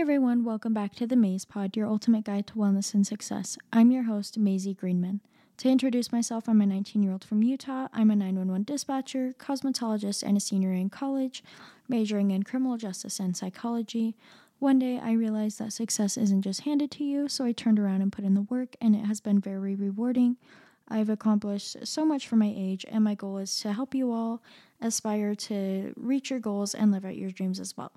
everyone, welcome back to the Mayz Pod, your ultimate guide to wellness and success. I'm your host, Maisie Greenman. To introduce myself, I'm a 19 year old from Utah. I'm a 911 dispatcher, cosmetologist, and a senior in college, majoring in criminal justice and psychology. One day I realized that success isn't just handed to you, so I turned around and put in the work, and it has been very rewarding. I've accomplished so much for my age, and my goal is to help you all aspire to reach your goals and live out your dreams as well.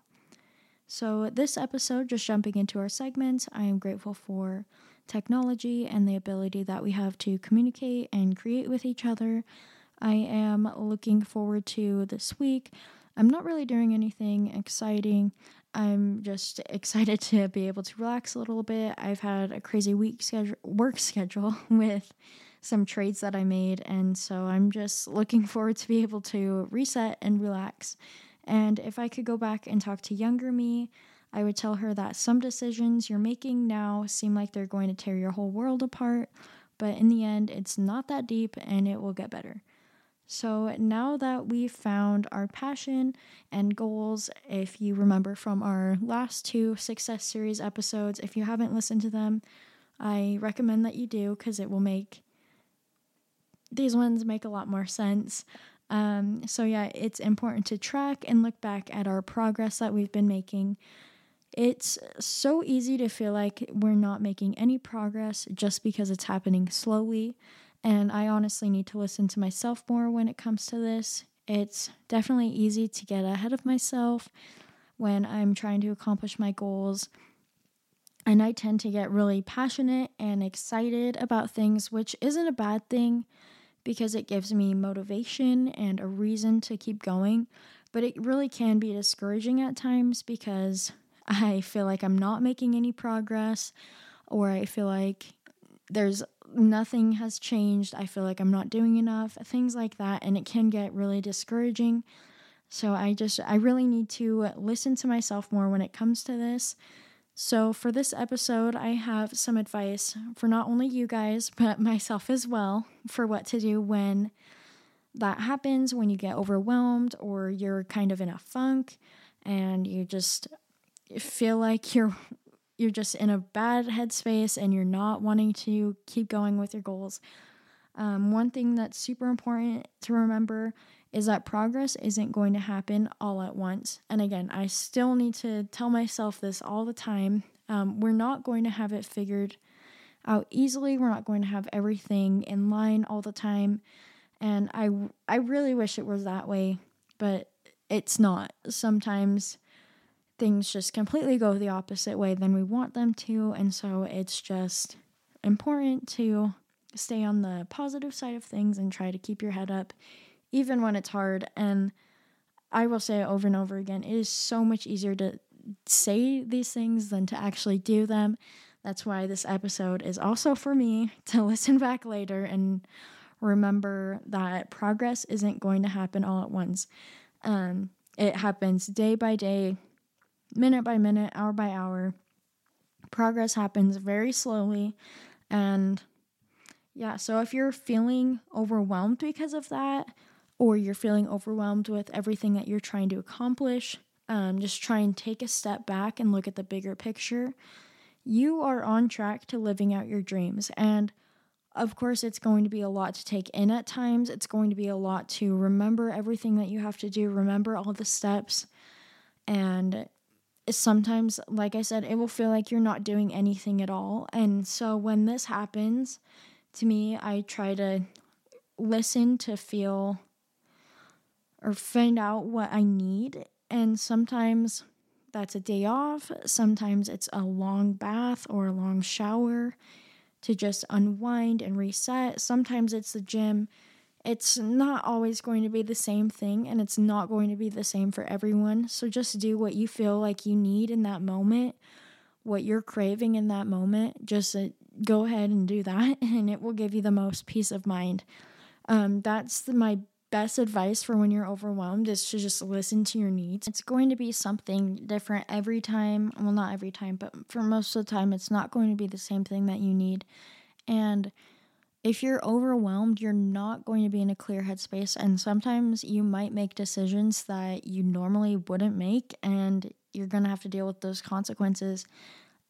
So, this episode, just jumping into our segments, I am grateful for technology and the ability that we have to communicate and create with each other. I am looking forward to this week. I'm not really doing anything exciting. I'm just excited to be able to relax a little bit. I've had a crazy week schedule, work schedule with some trades that I made, and so I'm just looking forward to be able to reset and relax. And if I could go back and talk to younger me, I would tell her that some decisions you're making now seem like they're going to tear your whole world apart, but in the end, it's not that deep and it will get better. So now that we've found our passion and goals, if you remember from our last two Success Series episodes, if you haven't listened to them, I recommend that you do because it will make these ones make a lot more sense. Um, so, yeah, it's important to track and look back at our progress that we've been making. It's so easy to feel like we're not making any progress just because it's happening slowly. And I honestly need to listen to myself more when it comes to this. It's definitely easy to get ahead of myself when I'm trying to accomplish my goals. And I tend to get really passionate and excited about things, which isn't a bad thing because it gives me motivation and a reason to keep going. But it really can be discouraging at times because I feel like I'm not making any progress or I feel like there's nothing has changed. I feel like I'm not doing enough, things like that. And it can get really discouraging. So I just, I really need to listen to myself more when it comes to this. So for this episode, I have some advice for not only you guys, but myself as well for what to do when that happens, when you get overwhelmed or you're kind of in a funk and you just feel like you're you're just in a bad headspace and you're not wanting to keep going with your goals. Um, one thing that's super important to remember is that progress isn't going to happen all at once. And again, I still need to tell myself this all the time. Um, we're not going to have it figured out easily. We're not going to have everything in line all the time. And I, I really wish it was that way, but it's not. Sometimes things just completely go the opposite way than we want them to. And so it's just important to stay on the positive side of things and try to keep your head up, even when it's hard. And I will say it over and over again it is so much easier to say these things than to actually do them. That's why this episode is also for me to listen back later and remember that progress isn't going to happen all at once. Um, it happens day by day, minute by minute, hour by hour. Progress happens very slowly. And yeah, so if you're feeling overwhelmed because of that, or you're feeling overwhelmed with everything that you're trying to accomplish, um, just try and take a step back and look at the bigger picture. You are on track to living out your dreams. And of course, it's going to be a lot to take in at times. It's going to be a lot to remember everything that you have to do, remember all the steps. And sometimes, like I said, it will feel like you're not doing anything at all. And so when this happens to me, I try to listen to feel or find out what I need. And sometimes that's a day off, sometimes it's a long bath or a long shower to just unwind and reset. Sometimes it's the gym it's not always going to be the same thing and it's not going to be the same for everyone. So just do what you feel like you need in that moment, what you're craving in that moment. Just uh, go ahead and do that and it will give you the most peace of mind. Um, that's the, my best advice for when you're overwhelmed is to just listen to your needs. It's going to be something different every time. Well, not every time, but for most of the time, it's not going to be the same thing that you need. And if you're overwhelmed, you're not going to be in a clear headspace. And sometimes you might make decisions that you normally wouldn't make. And you're going to have to deal with those consequences.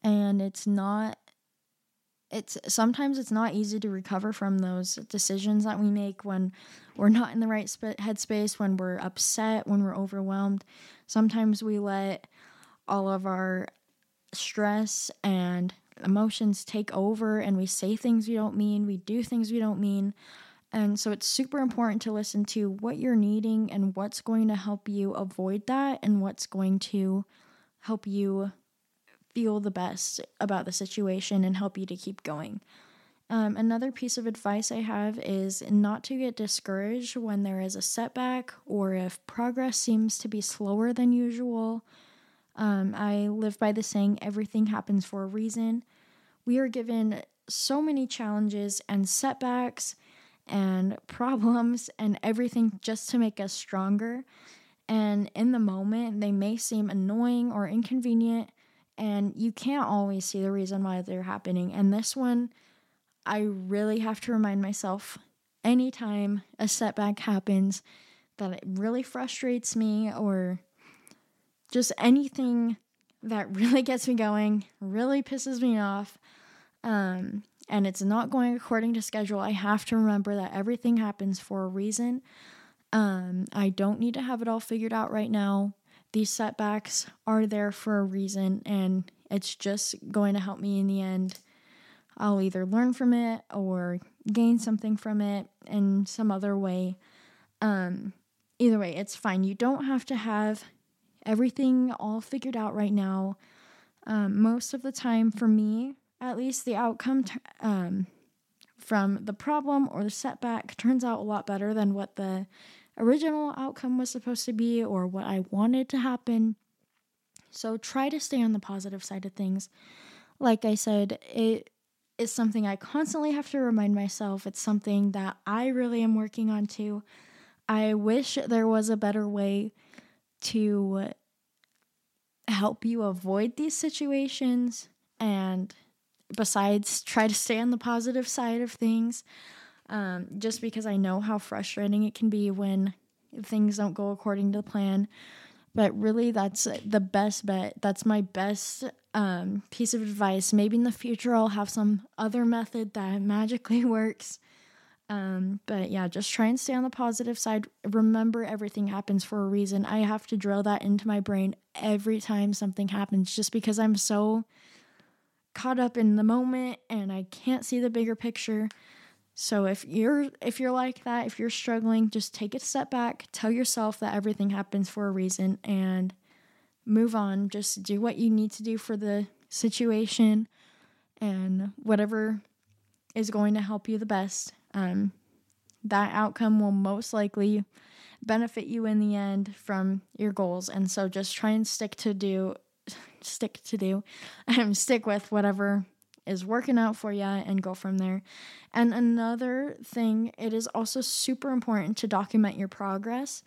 And it's not it's sometimes it's not easy to recover from those decisions that we make when we're not in the right sp- headspace, when we're upset, when we're overwhelmed. Sometimes we let all of our stress and emotions take over and we say things we don't mean, we do things we don't mean. And so it's super important to listen to what you're needing and what's going to help you avoid that and what's going to help you feel the best about the situation and help you to keep going. Um, another piece of advice I have is not to get discouraged when there is a setback or if progress seems to be slower than usual. Um, I live by the saying, everything happens for a reason. We are given so many challenges and setbacks and problems and everything just to make us stronger. And in the moment, they may seem annoying or inconvenient, and you can't always see the reason why they're happening. And this one, I really have to remind myself anytime a setback happens that it really frustrates me or just anything that really gets me going, really pisses me off. Um, and it's not going according to schedule, I have to remember that everything happens for a reason. Um, I don't need to have it all figured out right now. These setbacks are there for a reason, and it's just going to help me in the end. I'll either learn from it or gain something from it in some other way. Um, either way, it's fine. You don't have to have everything all figured out right now. Um, most of the time, for me, at least the outcome t- um, from the problem or the setback turns out a lot better than what the original outcome was supposed to be or what I wanted to happen. So try to stay on the positive side of things. Like I said, it is something I constantly have to remind myself. It's something that I really am working on too. I wish there was a better way to help you avoid these situations and besides try to stay on the positive side of things um, just because i know how frustrating it can be when things don't go according to plan. But really that's the best bet. That's my best um, piece of advice. Maybe in the future i'll have some other method that magically works. Um, but yeah just try and stay on the positive side. Remember everything happens for a reason. I have to drill that into my brain every time something happens just because i'm so caught up in the moment and I can't see the bigger picture. So if you're if you're like that, if you're struggling, just take a step back, tell yourself that everything happens for a reason and move on. Just do what you need to do for the situation and whatever is going to help you the best. Um, that outcome will most likely benefit you in the end from your goals. And so just try and stick to do stick to do. Um, stick with whatever is working out for you and go from there. And another thing, it is also super important to document your progress.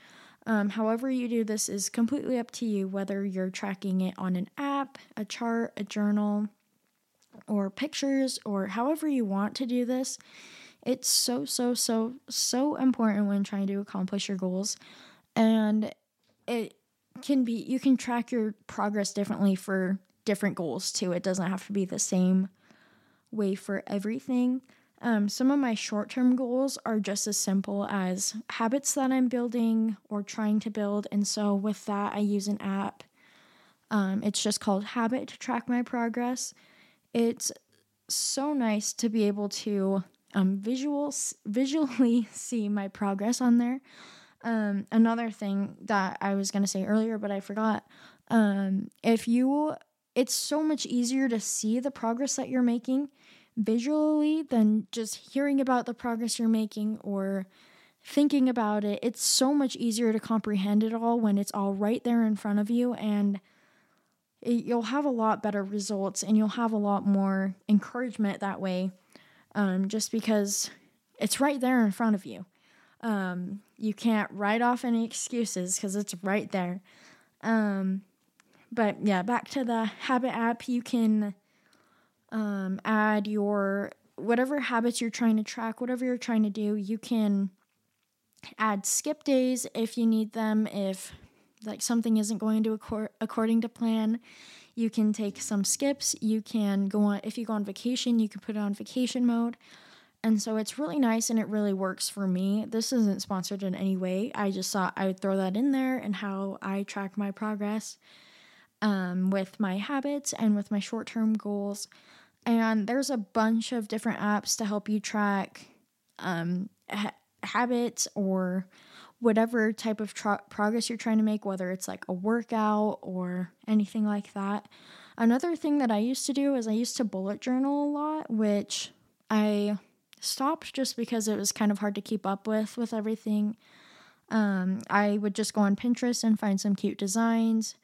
Um, however, you do this is completely up to you, whether you're tracking it on an app, a chart, a journal, or pictures, or however you want to do this. It's so, so, so, so important when trying to accomplish your goals. And it can be you can track your progress differently for different goals too. It doesn't have to be the same way for everything. Um, some of my short term goals are just as simple as habits that I'm building or trying to build. And so, with that, I use an app. Um, it's just called Habit to track my progress. It's so nice to be able to um, visual, visually see my progress on there. Um, another thing that I was gonna say earlier, but I forgot. Um, if you, it's so much easier to see the progress that you're making visually than just hearing about the progress you're making or thinking about it. It's so much easier to comprehend it all when it's all right there in front of you, and it, you'll have a lot better results and you'll have a lot more encouragement that way. Um, just because it's right there in front of you. Um, you can't write off any excuses because it's right there. Um, but yeah, back to the habit app, you can um, add your whatever habits you're trying to track, whatever you're trying to do, you can add skip days if you need them, if like something isn't going to accord- according to plan, you can take some skips. You can go on, if you go on vacation, you can put it on vacation mode. And so it's really nice and it really works for me. This isn't sponsored in any way. I just thought I would throw that in there and how I track my progress um, with my habits and with my short term goals. And there's a bunch of different apps to help you track um, ha- habits or whatever type of tra- progress you're trying to make, whether it's like a workout or anything like that. Another thing that I used to do is I used to bullet journal a lot, which I stopped just because it was kind of hard to keep up with with everything. Um, I would just go on Pinterest and find some cute designs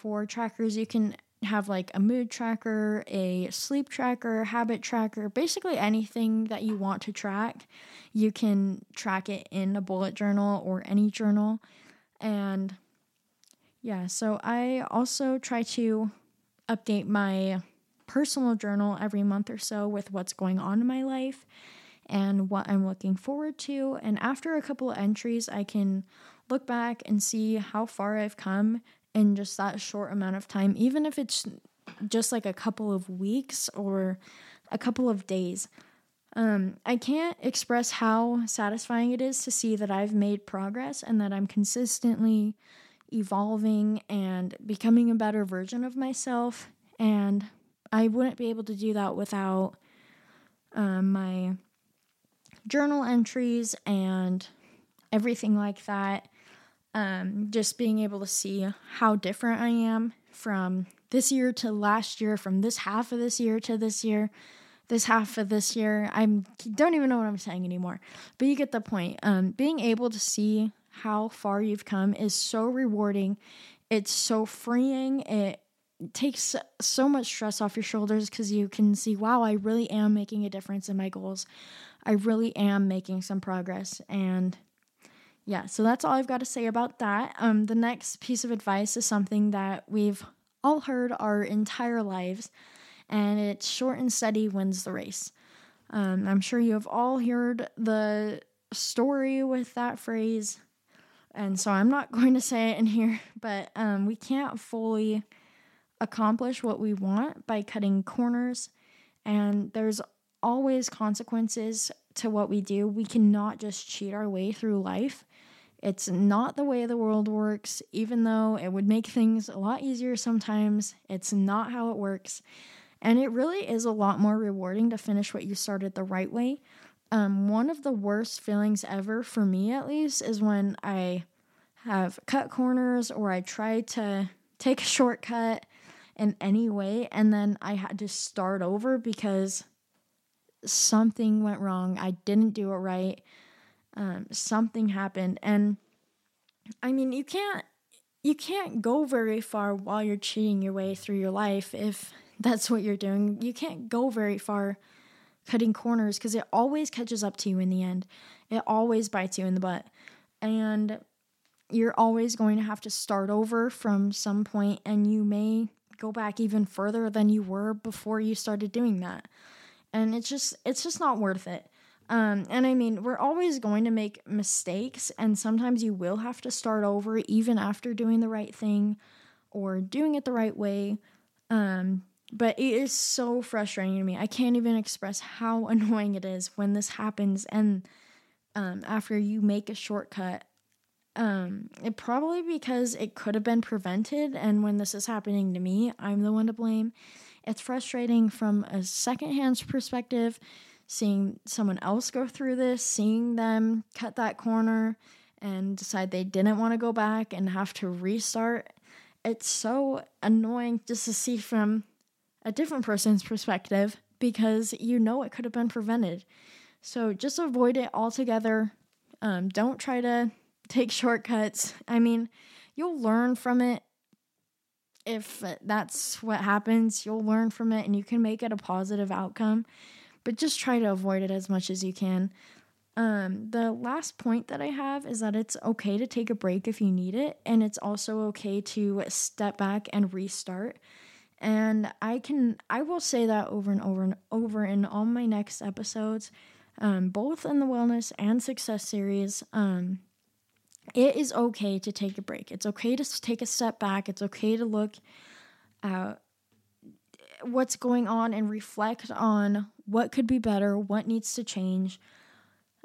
for trackers. You can have like a mood tracker, a sleep tracker, habit tracker, basically anything that you want to track. You can track it in a bullet journal or any journal. And yeah, so I also try to update my personal journal every month or so with what's going on in my life and what I'm looking forward to. And after a couple of entries, I can look back and see how far I've come in just that short amount of time, even if it's just like a couple of weeks or a couple of days. Um, I can't express how satisfying it is to see that I've made progress and that I'm consistently evolving and becoming a better version of myself. And I wouldn't be able to do that without um, my journal entries and everything like that. Um, just being able to see how different I am from this year to last year, from this half of this year to this year, this half of this year. I don't even know what I'm saying anymore, but you get the point. Um, being able to see how far you've come is so rewarding. It's so freeing. It takes so much stress off your shoulders because you can see, wow, I really am making a difference in my goals. I really am making some progress. And yeah, so that's all I've got to say about that. Um, the next piece of advice is something that we've all heard our entire lives, and it's short and steady wins the race. Um, I'm sure you have all heard the story with that phrase, and so I'm not going to say it in here, but um, we can't fully accomplish what we want by cutting corners, and there's always consequences to what we do. We cannot just cheat our way through life. It's not the way the world works, even though it would make things a lot easier sometimes. It's not how it works. And it really is a lot more rewarding to finish what you started the right way. Um, one of the worst feelings ever, for me at least, is when I have cut corners or I try to take a shortcut in any way and then I had to start over because something went wrong. I didn't do it right. Um, something happened, and I mean, you can't you can't go very far while you're cheating your way through your life if that's what you're doing. You can't go very far cutting corners because it always catches up to you in the end. It always bites you in the butt, and you're always going to have to start over from some point, and you may go back even further than you were before you started doing that and it's just it's just not worth it. Um, and I mean, we're always going to make mistakes, and sometimes you will have to start over even after doing the right thing or doing it the right way. Um, but it is so frustrating to me. I can't even express how annoying it is when this happens. And um, after you make a shortcut, um, it probably because it could have been prevented. And when this is happening to me, I'm the one to blame. It's frustrating from a secondhand perspective, seeing someone else go through this, seeing them cut that corner and decide they didn't want to go back and have to restart. It's so annoying just to see from a different person's perspective because you know it could have been prevented. So just avoid it altogether. Um, don't try to take shortcuts. I mean, you'll learn from it if that's what happens, you'll learn from it and you can make it a positive outcome. But just try to avoid it as much as you can. Um, the last point that I have is that it's okay to take a break if you need it, and it's also okay to step back and restart. And I can, I will say that over and over and over in all my next episodes, um, both in the wellness and success series. Um, it is okay to take a break. It's okay to take a step back. It's okay to look at what's going on and reflect on what could be better, what needs to change.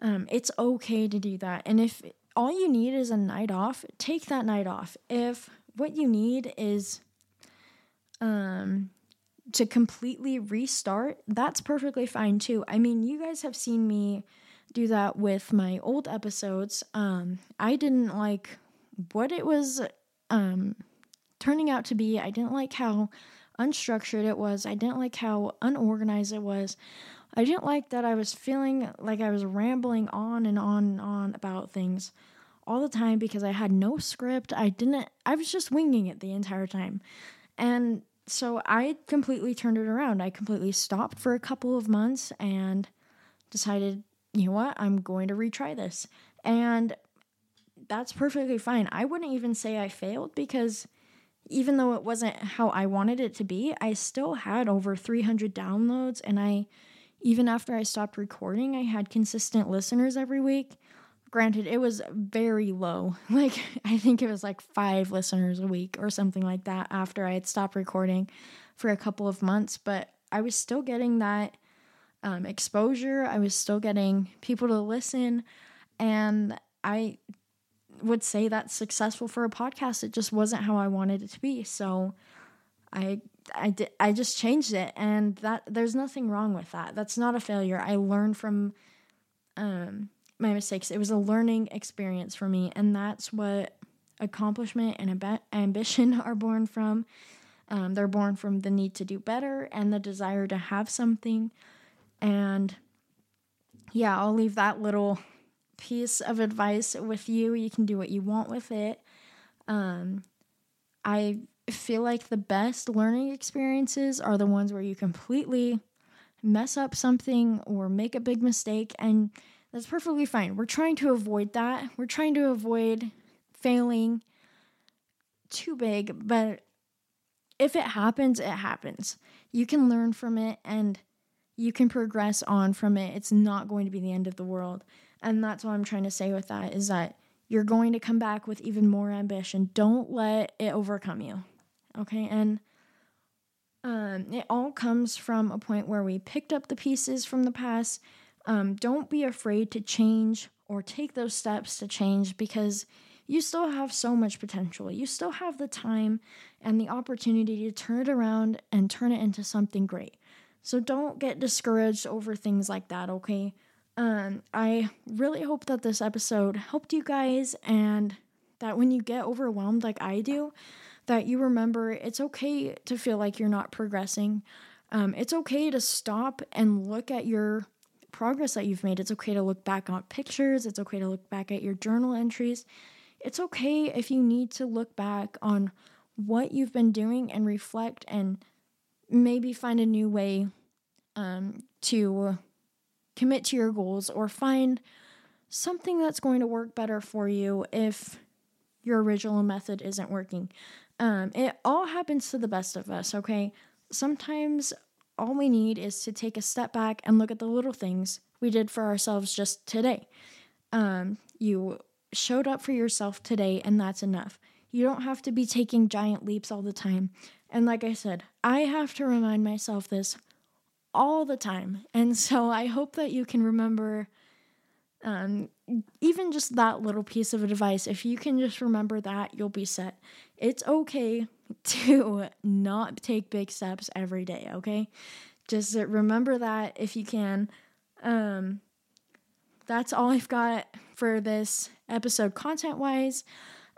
Um, it's okay to do that. And if all you need is a night off, take that night off. If what you need is um, to completely restart, that's perfectly fine too. I mean, you guys have seen me do that with my old episodes. Um, I didn't like what it was um, turning out to be. I didn't like how unstructured it was. I didn't like how unorganized it was. I didn't like that I was feeling like I was rambling on and on and on about things all the time because I had no script. I didn't, I was just winging it the entire time. And so I completely turned it around. I completely stopped for a couple of months and decided, you know what, I'm going to retry this. And that's perfectly fine. I wouldn't even say I failed because even though it wasn't how I wanted it to be, I still had over 300 downloads. And I, even after I stopped recording, I had consistent listeners every week. Granted, it was very low. Like, I think it was like five listeners a week or something like that after I had stopped recording for a couple of months. But I was still getting that um, exposure. I was still getting people to listen. And I would say that's successful for a podcast. It just wasn't how I wanted it to be. So I I did I just changed it and that there's nothing wrong with that. That's not a failure. I learned from um my mistakes. It was a learning experience for me, and that's what accomplishment and ab- ambition are born from. Um, they're born from the need to do better and the desire to have something. And yeah, I'll leave that little piece of advice with you. You can do what you want with it. Um, I feel like the best learning experiences are the ones where you completely mess up something or make a big mistake and that's perfectly fine. We're trying to avoid that. We're trying to avoid failing too big, but if it happens, it happens. You can learn from it and you can progress on from it. It's not going to be the end of the world. And that's what I'm trying to say with that is that you're going to come back with even more ambition. Don't let it overcome you. Okay? And um, it all comes from a point where we picked up the pieces from the past um, don't be afraid to change or take those steps to change because you still have so much potential. You still have the time and the opportunity to turn it around and turn it into something great. So don't get discouraged over things like that, okay? Um, I really hope that this episode helped you guys and that when you get overwhelmed like I do, that you remember it's okay to feel like you're not progressing. Um, it's okay to stop and look at your progress that you've made. It's okay to look back on pictures, it's okay to look back at your journal entries. It's okay if you need to look back on what you've been doing and reflect and maybe find a new way um, to commit to your goals or find something that's going to work better for you if your original method isn't working. Um, it all happens to the best of us, okay? Sometimes all we need is to take a step back and look at the little things we did for ourselves just today. Um, you showed up for yourself today, and that's enough. You don't have to be taking giant leaps all the time. And like I said, I have to remind myself this all the time. And so I hope that you can remember um, even just that little piece of advice. If you can just remember that, you'll be set. It's okay to not take big steps every day, okay? Just remember that if you can. Um, that's all I've got for this episode content wise.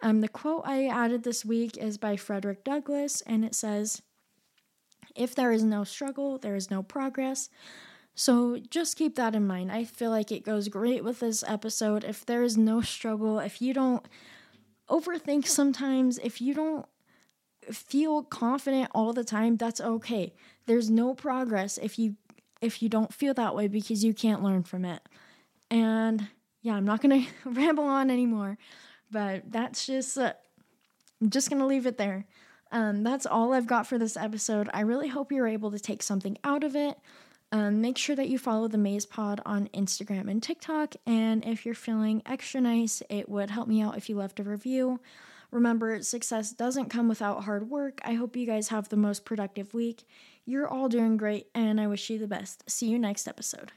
Um, the quote I added this week is by Frederick Douglass, and it says, If there is no struggle, there is no progress. So just keep that in mind. I feel like it goes great with this episode. If there is no struggle, if you don't overthink sometimes, if you don't feel confident all the time, that's okay. There's no progress if you if you don't feel that way because you can't learn from it. And yeah, I'm not going to ramble on anymore, but that's just uh, I'm just going to leave it there. Um, that's all I've got for this episode. I really hope you're able to take something out of it. Um, make sure that you follow the Mayz Pod on Instagram and TikTok. And if you're feeling extra nice, it would help me out if you left a review. Remember, success doesn't come without hard work. I hope you guys have the most productive week. You're all doing great, and I wish you the best. See you next episode.